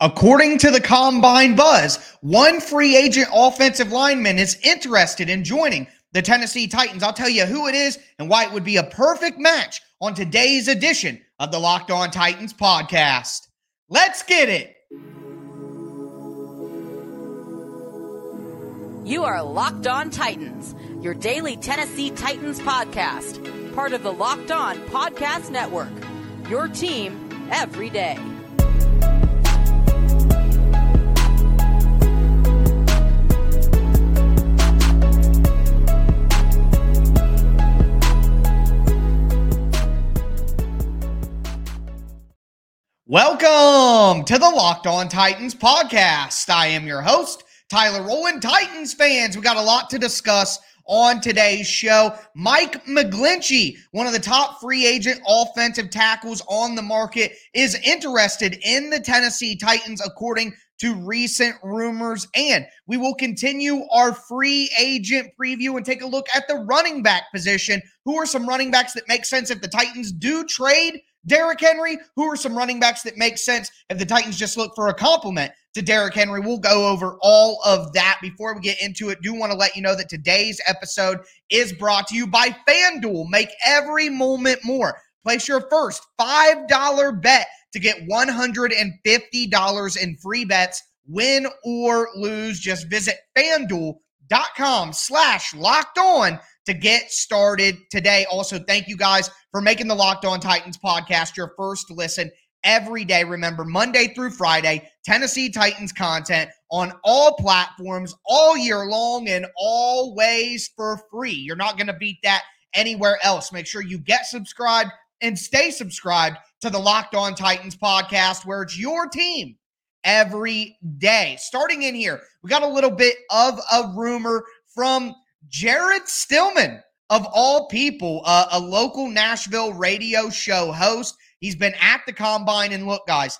According to the Combine Buzz, one free agent offensive lineman is interested in joining the Tennessee Titans. I'll tell you who it is and why it would be a perfect match on today's edition of the Locked On Titans podcast. Let's get it. You are Locked On Titans, your daily Tennessee Titans podcast, part of the Locked On Podcast Network. Your team every day. Welcome to the Locked On Titans podcast. I am your host, Tyler Rowland. Titans fans, we got a lot to discuss on today's show. Mike McGlinchey, one of the top free agent offensive tackles on the market, is interested in the Tennessee Titans, according to recent rumors. And we will continue our free agent preview and take a look at the running back position. Who are some running backs that make sense if the Titans do trade? Derrick Henry, who are some running backs that make sense if the Titans just look for a compliment to Derrick Henry? We'll go over all of that before we get into it. Do want to let you know that today's episode is brought to you by FanDuel. Make every moment more. Place your first $5 bet to get $150 in free bets, win or lose. Just visit fanduel.com slash locked on to get started today. Also, thank you guys for making the Locked On Titans podcast your first listen every day. Remember, Monday through Friday, Tennessee Titans content on all platforms all year long and always for free. You're not going to beat that anywhere else. Make sure you get subscribed and stay subscribed to the Locked On Titans podcast, where it's your team every day. Starting in here, we got a little bit of a rumor from Jared Stillman, of all people, uh, a local Nashville radio show host. He's been at the combine. And look, guys,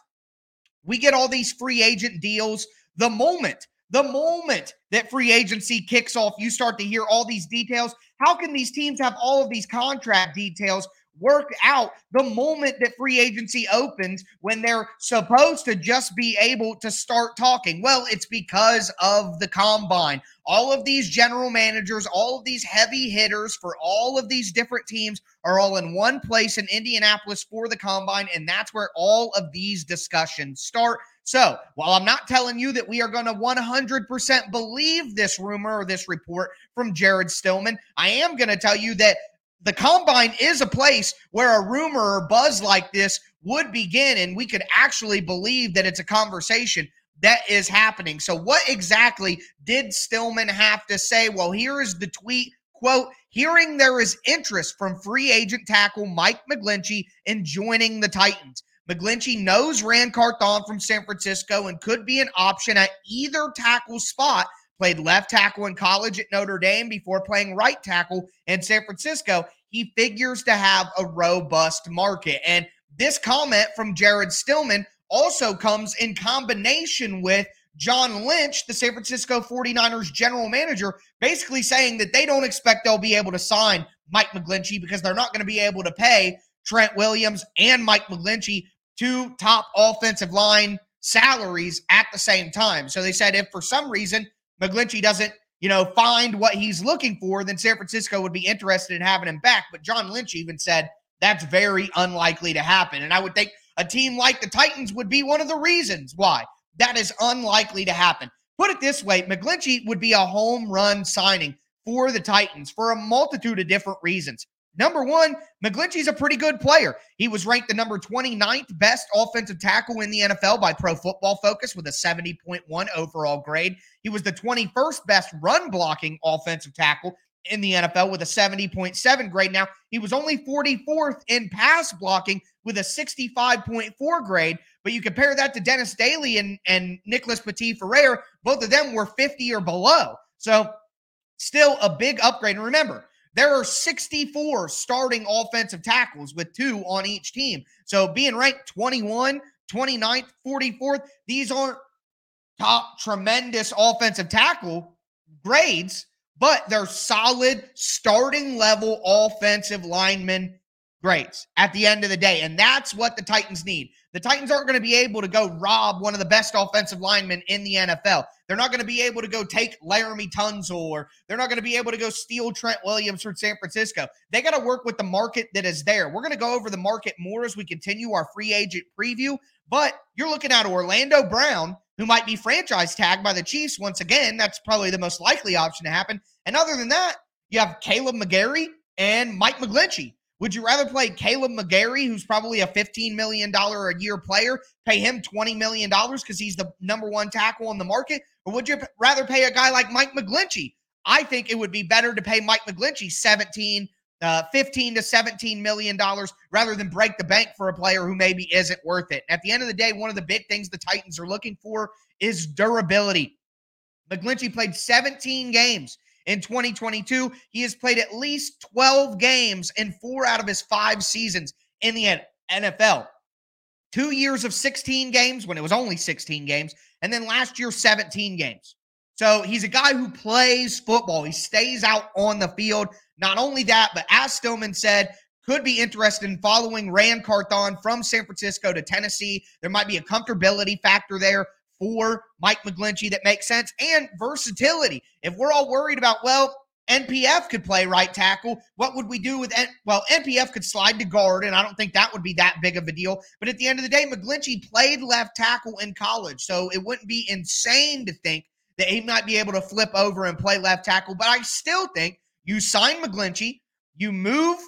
we get all these free agent deals the moment, the moment that free agency kicks off, you start to hear all these details. How can these teams have all of these contract details work out the moment that free agency opens when they're supposed to just be able to start talking? Well, it's because of the combine. All of these general managers, all of these heavy hitters for all of these different teams are all in one place in Indianapolis for the combine. And that's where all of these discussions start. So, while I'm not telling you that we are going to 100% believe this rumor or this report from Jared Stillman, I am going to tell you that the combine is a place where a rumor or buzz like this would begin and we could actually believe that it's a conversation that is happening. So what exactly did Stillman have to say? Well, here is the tweet quote, hearing there is interest from free agent tackle Mike McGlinchey in joining the Titans. McGlinchey knows Ran Carthon from San Francisco and could be an option at either tackle spot played left tackle in college at Notre Dame before playing right tackle in San Francisco. He figures to have a robust market. And this comment from Jared Stillman also comes in combination with John Lynch, the San Francisco 49ers general manager, basically saying that they don't expect they'll be able to sign Mike McGlinchey because they're not going to be able to pay Trent Williams and Mike McGlinchey two top offensive line salaries at the same time. So they said if for some reason McGlinchey doesn't, you know, find what he's looking for, then San Francisco would be interested in having him back. But John Lynch even said that's very unlikely to happen. And I would think a team like the Titans would be one of the reasons why that is unlikely to happen. Put it this way McGlinchey would be a home run signing for the Titans for a multitude of different reasons. Number one, McGlinchey's a pretty good player. He was ranked the number 29th best offensive tackle in the NFL by Pro Football Focus with a 70.1 overall grade. He was the 21st best run blocking offensive tackle in the NFL with a 70.7 grade. Now, he was only 44th in pass blocking with a 65.4 grade, but you compare that to Dennis Daly and, and Nicholas Petit-Frere, both of them were 50 or below. So, still a big upgrade. And remember, there are 64 starting offensive tackles with two on each team. So being ranked 21, 29th, 44th, these aren't top tremendous offensive tackle grades, but they're solid starting level offensive linemen grades at the end of the day. And that's what the Titans need. The Titans aren't going to be able to go rob one of the best offensive linemen in the NFL. They're not going to be able to go take Laremy Tunsil or they're not going to be able to go steal Trent Williams from San Francisco. They got to work with the market that is there. We're going to go over the market more as we continue our free agent preview. But you're looking at Orlando Brown, who might be franchise tagged by the Chiefs once again. That's probably the most likely option to happen. And other than that, you have Kaleb McGary and Mike McGlinchey. Would you rather play Kaleb McGary, who's probably a $15 million a year player, pay him $20 million because he's the number one tackle on the market? Or would you rather pay a guy like Mike McGlinchey? I think it would be better to pay Mike McGlinchey 17, uh, 15 to 17 million dollars rather than break the bank for a player who maybe isn't worth it. At the end of the day, one of the big things the Titans are looking for is durability. McGlinchey played 17 games in 2022. He has played at least 12 games in four out of his five seasons in the NFL. Two years of 16 games when it was only 16 games, and then last year, 17 games. So he's a guy who plays football. He stays out on the field. Not only that, but as Stillman said, could be interested in following Ran Carthon from San Francisco to Tennessee. There might be a comfortability factor there for Mike McGlinchey that makes sense and versatility. If we're all worried about, well, NPF could play right tackle. What would we do with N- well, NPF could slide to guard, and I don't think that would be that big of a deal. But at the end of the day, McGlinchey played left tackle in college, so it wouldn't be insane to think that he might be able to flip over and play left tackle. But I still think you sign McGlinchey, you move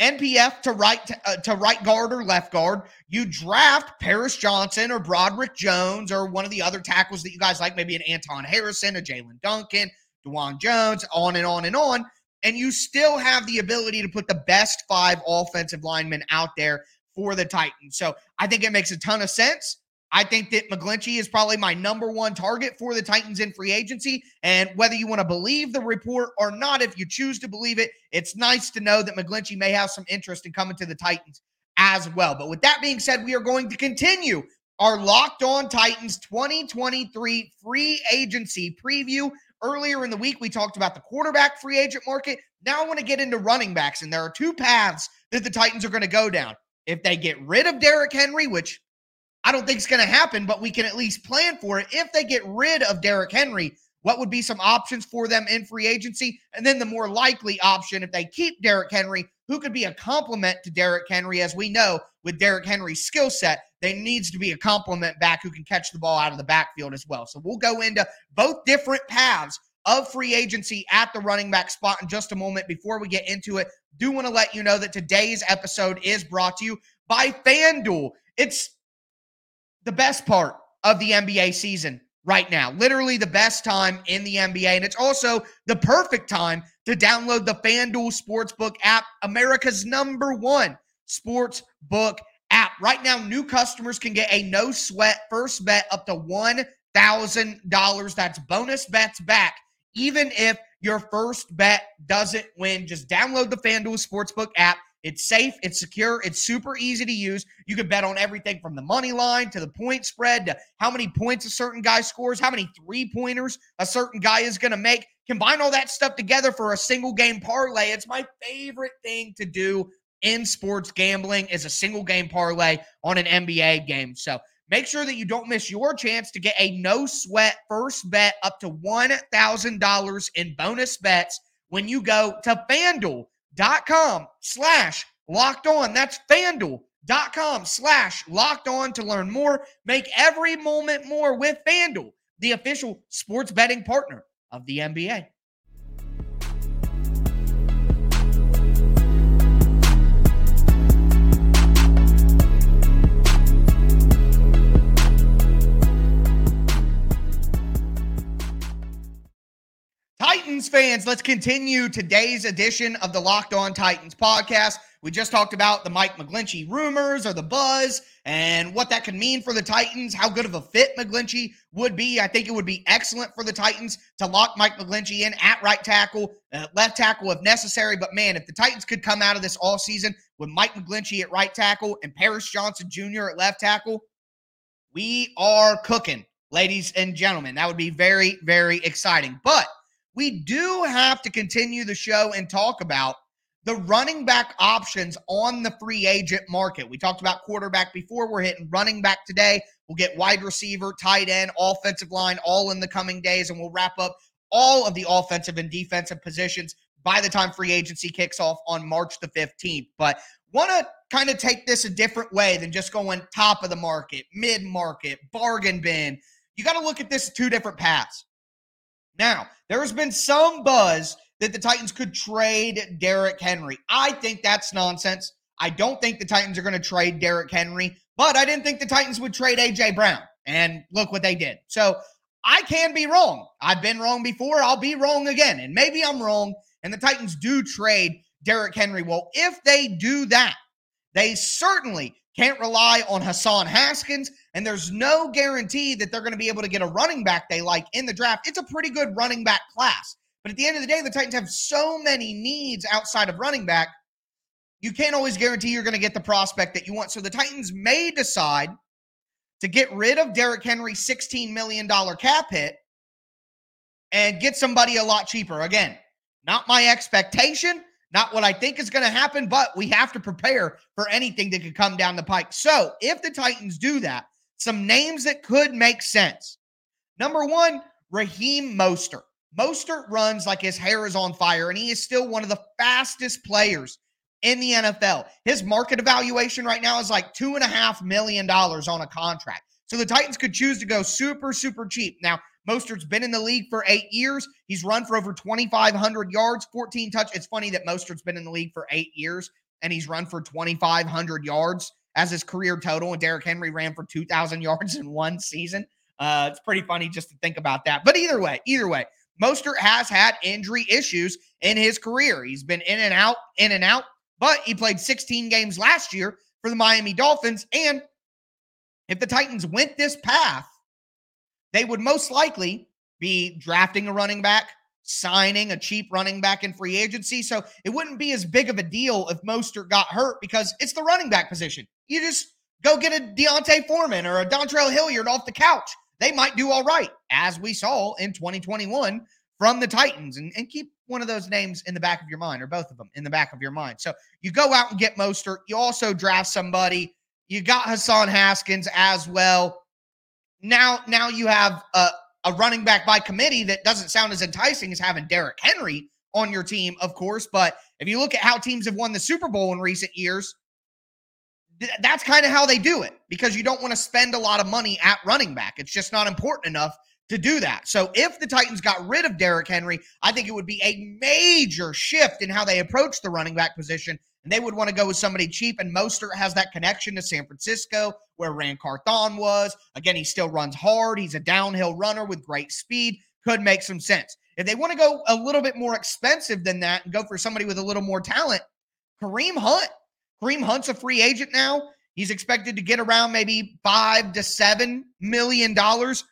NPF to right uh, to, right guard or left guard. You draft Paris Johnson or Broderick Jones or one of the other tackles that you guys like, maybe an Anton Harrison, a Jaelyn Duncan, Dawand Jones, on and on and on. And you still have the ability to put the best five offensive linemen out there for the Titans. So I think it makes a ton of sense. I think that McGlinchey is probably my number one target for the Titans in free agency. And whether you want to believe the report or not, if you choose to believe it, it's nice to know that McGlinchey may have some interest in coming to the Titans as well. But with that being said, we are going to continue our Locked On Titans 2023 free agency preview. Earlier in the week, we talked about the quarterback free agent market. Now I want to get into running backs, and there are two paths that the Titans are going to go down. If they get rid of Derrick Henry, which I don't think it's going to happen, but we can at least plan for it. If they get rid of Derrick Henry, what would be some options for them in free agency? And then the more likely option, if they keep Derrick Henry, who could be a complement to Derrick Henry? As we know, with Derrick Henry's skill set, there needs to be a complement back who can catch the ball out of the backfield as well. So we'll go into both different paths of free agency at the running back spot in just a moment. Before we get into it, do want to let you know that today's episode is brought to you by FanDuel. It's the best part of the NBA season right now. Literally the best time in the NBA. And it's also the perfect time to download the FanDuel Sportsbook app, America's number one sports book app. Right now, new customers can get a no sweat first bet up to $1,000. That's bonus bets back, even if your first bet doesn't win. Just download the FanDuel Sportsbook app it's safe, it's secure, it's super easy to use. You can bet on everything from the money line to the point spread to how many points a certain guy scores, how many three pointers a certain guy is going to make. Combine all that stuff together for a single game parlay. It's my favorite thing to do in sports gambling is a single game parlay on an NBA game. So make sure that you don't miss your chance to get a no sweat first bet up to $1,000 in bonus bets when you go to FanDuel fanduel.com slash locked on. That's fanduel.com slash locked on to learn more. Make every moment more with FanDuel, the official sports betting partner of the NBA. Titans fans, let's continue today's edition of the Locked On Titans podcast. We just talked about the Mike McGlinchey rumors or the buzz and what that could mean for the Titans, how good of a fit McGlinchey would be. I think it would be excellent for the Titans to lock Mike McGlinchey in at right tackle, uh, left tackle if necessary. But man, if the Titans could come out of this all season with Mike McGlinchey at right tackle and Paris Johnson Jr. at left tackle, we are cooking, ladies and gentlemen. That would be very, very exciting. But we do have to continue the show and talk about the running back options on the free agent market. We talked about quarterback before. We're hitting running back today. We'll get wide receiver, tight end, offensive line all in the coming days, and we'll wrap up all of the offensive and defensive positions by the time free agency kicks off on March the 15th. But want to kind of take this a different way than just going top of the market, mid market, bargain bin. You got to look at this two different paths. Now, there has been some buzz that the Titans could trade Derrick Henry. I think that's nonsense. I don't think the Titans are going to trade Derrick Henry, but I didn't think the Titans would trade A.J. Brown. And look what they did. So I can be wrong. I've been wrong before. I'll be wrong again. And maybe I'm wrong. And the Titans do trade Derrick Henry. Well, if they do that, they certainly can't rely on Hassan Haskins. And there's no guarantee that they're going to be able to get a running back they like in the draft. It's a pretty good running back class. But at the end of the day, the Titans have so many needs outside of running back. You can't always guarantee you're going to get the prospect that you want. So the Titans may decide to get rid of Derrick Henry's $16 million cap hit and get somebody a lot cheaper. Again, not my expectation, not what I think is going to happen, but we have to prepare for anything that could come down the pike. So if the Titans do that, some names that could make sense. Number one, Raheem Mostert. Mostert runs like his hair is on fire, and he is still one of the fastest players in the NFL. His market evaluation right now is like two and a half million dollars on a contract. So the Titans could choose to go super, super cheap. Now, Mostert's been in the league for eight years. He's run for over 2,500 yards, 14 touch. It's funny that Mostert's been in the league for eight years and he's run for 2,500 yards as his career total. And Derrick Henry ran for 2,000 yards in one season. Uh, it's pretty funny just to think about that. But either way, either way, Mostert has had injury issues in his career. He's been in and out, in and out, but he played 16 games last year for the Miami Dolphins. And if the Titans went this path, they would most likely be drafting a running back, signing a cheap running back in free agency. So it wouldn't be as big of a deal if Mostert got hurt because it's the running back position. You just go get a D'Onta Foreman or a Dontrell Hilliard off the couch they might do all right, as we saw in 2021 from the Titans. And, and keep one of those names in the back of your mind, or both of them in the back of your mind. So you go out and get Mostert. You also draft somebody. You got Hassan Haskins as well. Now, now you have a, a running back by committee that doesn't sound as enticing as having Derrick Henry on your team, of course. But if you look at how teams have won the Super Bowl in recent years, that's kind of how they do it because you don't want to spend a lot of money at running back. It's just not important enough to do that. So if the Titans got rid of Derrick Henry, I think it would be a major shift in how they approach the running back position. And they would want to go with somebody cheap. And Mostert has that connection to San Francisco, where Ran Carthon was. Again, he still runs hard. He's a downhill runner with great speed. Could make some sense. If they want to go a little bit more expensive than that and go for somebody with a little more talent, Kareem Hunt Kareem Hunt's a free agent now. He's expected to get around maybe five to seven million dollars.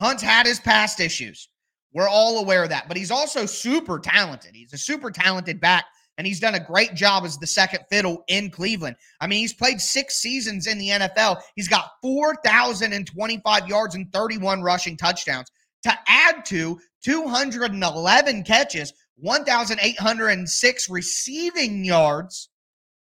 Hunt's had his past issues. We're all aware of that, but he's also super talented. He's a super talented back, and he's done a great job as the second fiddle in Cleveland. I mean, he's played six seasons in the NFL. He's got 4,025 yards and 31 rushing touchdowns to add to 211 catches, 1,806 receiving yards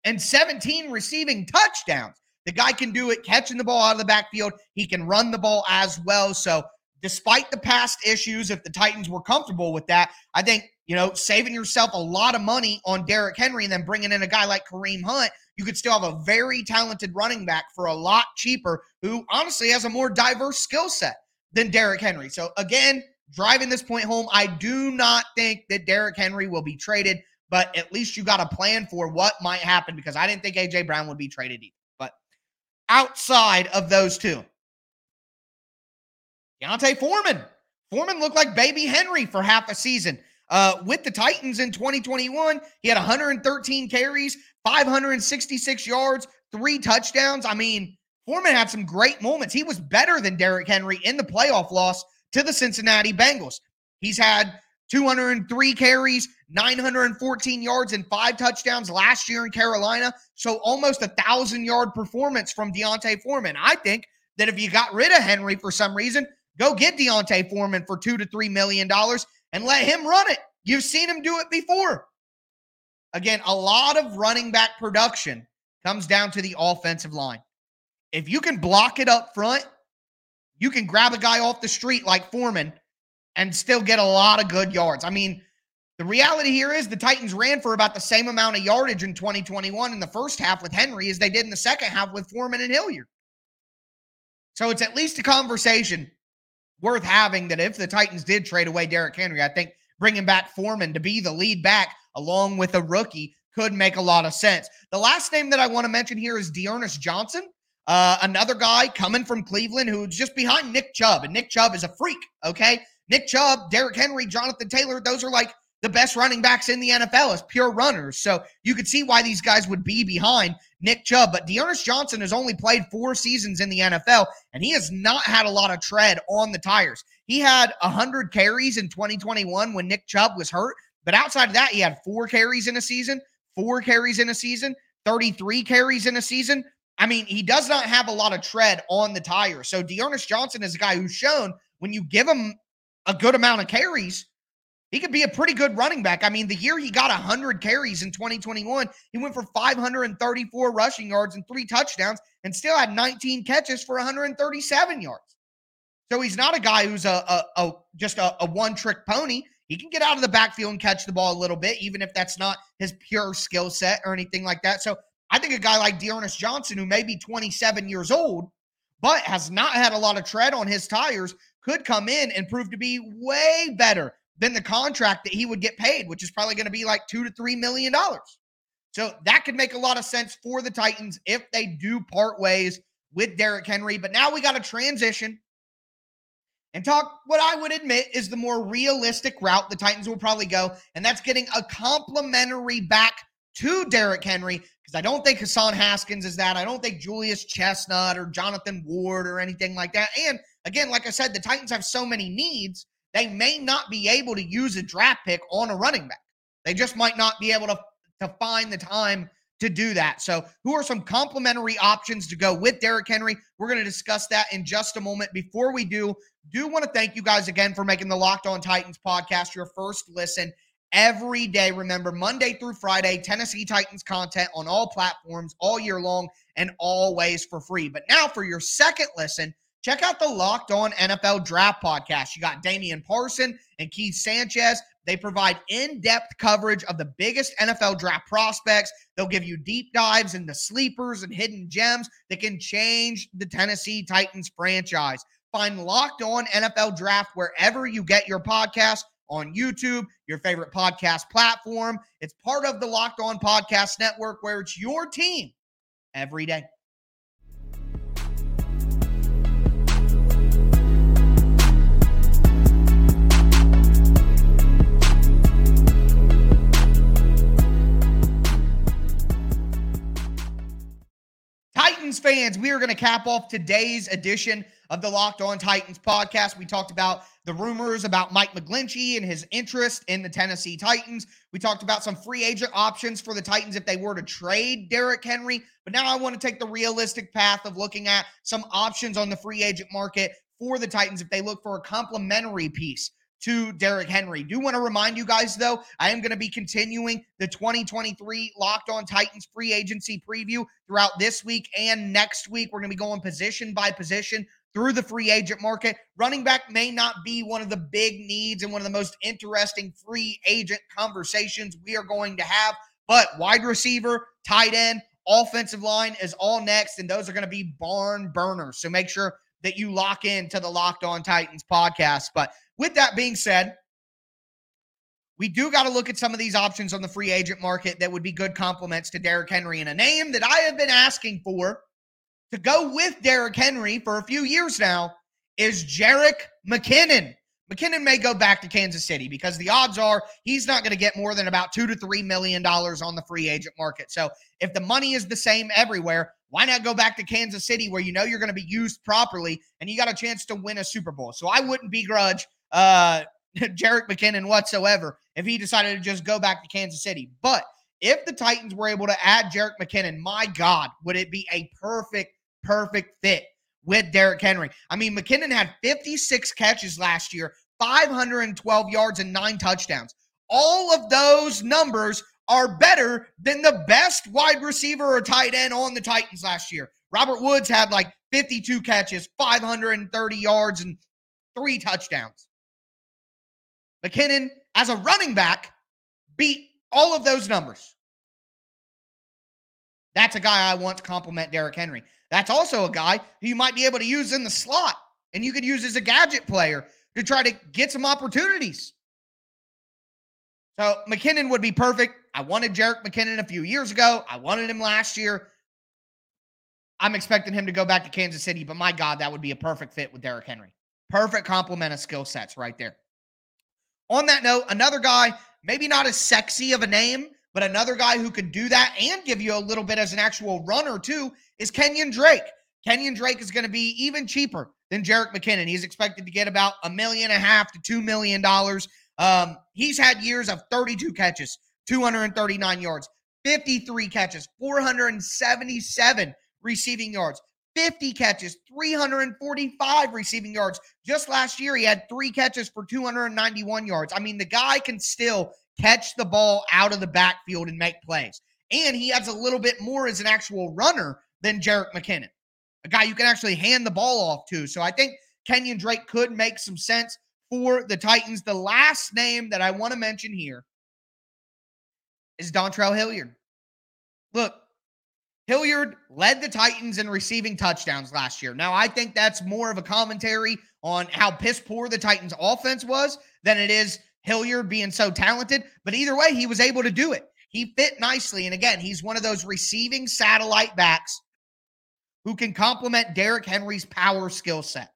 and 17 receiving touchdowns. The guy can do it catching the ball out of the backfield. He can run the ball as well. So, despite the past issues, if the Titans were comfortable with that, I think, you know, saving yourself a lot of money on Derrick Henry and then bringing in a guy like Kareem Hunt, you could still have a very talented running back for a lot cheaper who honestly has a more diverse skill set than Derrick Henry. So, again, driving this point home, I do not think that Derrick Henry will be traded but at least you got a plan for what might happen because I didn't think AJ Brown would be traded either. But outside of those two, D'Onta Foreman. Foreman looked like baby Henry for half a season. Uh, with the Titans in 2021, he had 113 carries, 566 yards, three touchdowns. I mean, Foreman had some great moments. He was better than Derrick Henry in the playoff loss to the Cincinnati Bengals. He's had 203 carries, 914 yards, and five touchdowns last year in Carolina. So almost a thousand yard performance from D'Onta Foreman. I think that if you got rid of Henry for some reason, go get D'Onta Foreman for two to three million dollars and let him run it. You've seen him do it before. again, a lot of running back production comes down to the offensive line. If you can block it up front, you can grab a guy off the street like Foreman and still get a lot of good yards. I mean, the reality here is the Titans ran for about the same amount of yardage in 2021 in the first half with Henry as they did in the second half with Foreman and Hilliard. So it's at least a conversation worth having that if the Titans did trade away Derrick Henry, I think bringing back Foreman to be the lead back along with a rookie could make a lot of sense. The last name that I want to mention here is D'Ernest Johnson. Uh, another guy coming from Cleveland who's just behind Nick Chubb, and Nick Chubb is a freak. Okay, Nick Chubb, Derrick Henry, Jonathan Taylor, those are like the best running backs in the NFL as pure runners. So you could see why these guys would be behind Nick Chubb. But D'Ernest Johnson has only played four seasons in the NFL, and he has not had a lot of tread on the tires. He had 100 carries in 2021 when Nick Chubb was hurt. But outside of that, he had four carries in a season, four carries in a season, 33 carries in a season. I mean, he does not have a lot of tread on the tire. So D'Ernest Johnson is a guy who's shown when you give him a good amount of carries, he could be a pretty good running back. I mean, the year he got 100 carries in 2021, he went for 534 rushing yards and three touchdowns and still had 19 catches for 137 yards. So he's not a guy who's a, a, a just a, a one trick pony. He can get out of the backfield and catch the ball a little bit, even if that's not his pure skill set or anything like that. So I think a guy like D'Ernest Johnson, who may be 27 years old, but has not had a lot of tread on his tires, could come in and prove to be way better than the contract that he would get paid, which is probably going to be like two to three million dollars. So that could make a lot of sense for the Titans if they do part ways with Derrick Henry. But now we got to transition and talk what I would admit is the more realistic route the Titans will probably go, and that's getting a complimentary back to Derrick Henry because I don't think Hassan Haskins is that. I don't think Julius Chestnut or Jonathan Ward or anything like that. And again, like I said, the Titans have so many needs, they may not be able to use a draft pick on a running back. They just might not be able to, to find the time to do that. So, who are some complementary options to go with Derrick Henry? We're going to discuss that in just a moment. Before we do, do want to thank you guys again for making the Locked On Titans podcast your first listen every day. Remember, Monday through Friday, Tennessee Titans content on all platforms all year long and always for free. But now for your second listen, check out the Locked On NFL Draft podcast. You got Damian Parson and Keith Sanchez. They provide in depth coverage of the biggest NFL draft prospects. They'll give you deep dives into sleepers and hidden gems that can change the Tennessee Titans franchise. Find Locked On NFL Draft wherever you get your podcast on YouTube, your favorite podcast platform. It's part of the Locked On Podcast Network where it's your team every day. Fans, we are going to cap off today's edition of the Locked On Titans podcast. We talked about the rumors about Mike McGlinchey and his interest in the Tennessee Titans. We talked about some free agent options for the Titans if they were to trade Derrick Henry. But now I want to take the realistic path of looking at some options on the free agent market for the Titans if they look for a complementary piece to Derrick Henry. Do want to remind you guys, though, I am going to be continuing the 2023 Locked On Titans free agency preview throughout this week and next week. We're going to be going position by position through the free agent market. Running back may not be one of the big needs and one of the most interesting free agent conversations we are going to have, but wide receiver, tight end, offensive line is all next, and those are going to be barn burners. So make sure that you lock in to the Locked On Titans podcast. But with that being said, we do got to look at some of these options on the free agent market that would be good complements to Derrick Henry. And a name that I have been asking for to go with Derrick Henry for a few years now is Jerick McKinnon. McKinnon may go back to Kansas City because the odds are he's not going to get more than about two to three million dollars on the free agent market. So if the money is the same everywhere, why not go back to Kansas City where you know you're going to be used properly and you got a chance to win a Super Bowl? So I wouldn't begrudge uh Jerick McKinnon whatsoever if he decided to just go back to Kansas City. But if the Titans were able to add Jerick McKinnon, my God, would it be a perfect perfect fit with Derrick Henry. I mean, McKinnon had 56 catches last year, 512 yards, and nine touchdowns. All of those numbers are better than the best wide receiver or tight end on the Titans last year. Robert Woods had like 52 catches, 530 yards, and three touchdowns. McKinnon, as a running back, beat all of those numbers. That's a guy I want to compliment Derrick Henry. That's also a guy who you might be able to use in the slot and you could use as a gadget player to try to get some opportunities. So McKinnon would be perfect. I wanted Jerick McKinnon a few years ago. I wanted him last year. I'm expecting him to go back to Kansas City, but my God, that would be a perfect fit with Derrick Henry. Perfect complement of skill sets right there. On that note, another guy, maybe not as sexy of a name, but another guy who could do that and give you a little bit as an actual runner too is Kenyon Drake. Kenyon Drake is going to be even cheaper than Jerick McKinnon. He's expected to get about a million and a half to two million dollars. Um, he's had years of 32 catches, 239 yards, 53 catches, 477 receiving yards, 50 catches, 345 receiving yards. Just last year, he had three catches for 291 yards. I mean, the guy can still catch the ball out of the backfield and make plays. And he has a little bit more as an actual runner than Jerick McKinnon, a guy you can actually hand the ball off to. So I think Kenyon Drake could make some sense for the Titans. The last name that I want to mention here is Dontrell Hilliard. Look, Hilliard led the Titans in receiving touchdowns last year. Now, I think that's more of a commentary on how piss poor the Titans' offense was than it is Hilliard being so talented. But either way, he was able to do it. He fit nicely. And again, he's one of those receiving satellite backs who can complement Derrick Henry's power skill set.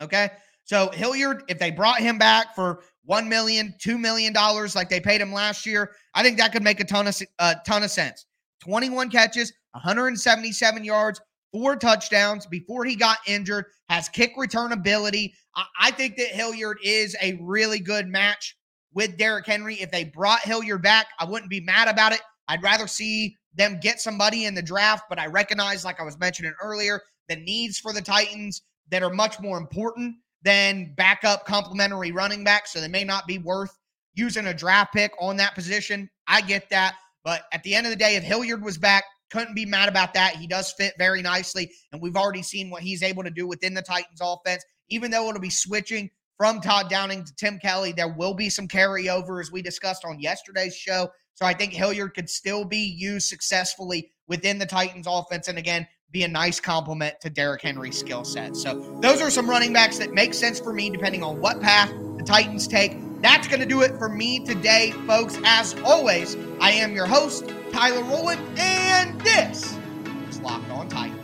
Okay. So Hilliard, if they brought him back for one million, two million dollars like they paid him last year, I think that could make a ton of a ton of sense. 21 catches, 177 yards, four touchdowns before he got injured, has kick return ability. I, I think that Hilliard is a really good match with Derrick Henry. If they brought Hilliard back, I wouldn't be mad about it. I'd rather see them get somebody in the draft, but I recognize, like I was mentioning earlier, the needs for the Titans that are much more important than backup complementary running back. So they may not be worth using a draft pick on that position. I get that. But at the end of the day, if Hilliard was back, couldn't be mad about that. He does fit very nicely. And we've already seen what he's able to do within the Titans offense. Even though it'll be switching from Todd Downing to Tim Kelly, there will be some carryover as we discussed on yesterday's show. So I think Hilliard could still be used successfully within the Titans offense. And again, be a nice complement to Derrick Henry's skill set. So those are some running backs that make sense for me depending on what path the Titans take. That's going to do it for me today, folks. As always, I am your host, Tyler Rowland, and this is Locked On Titans.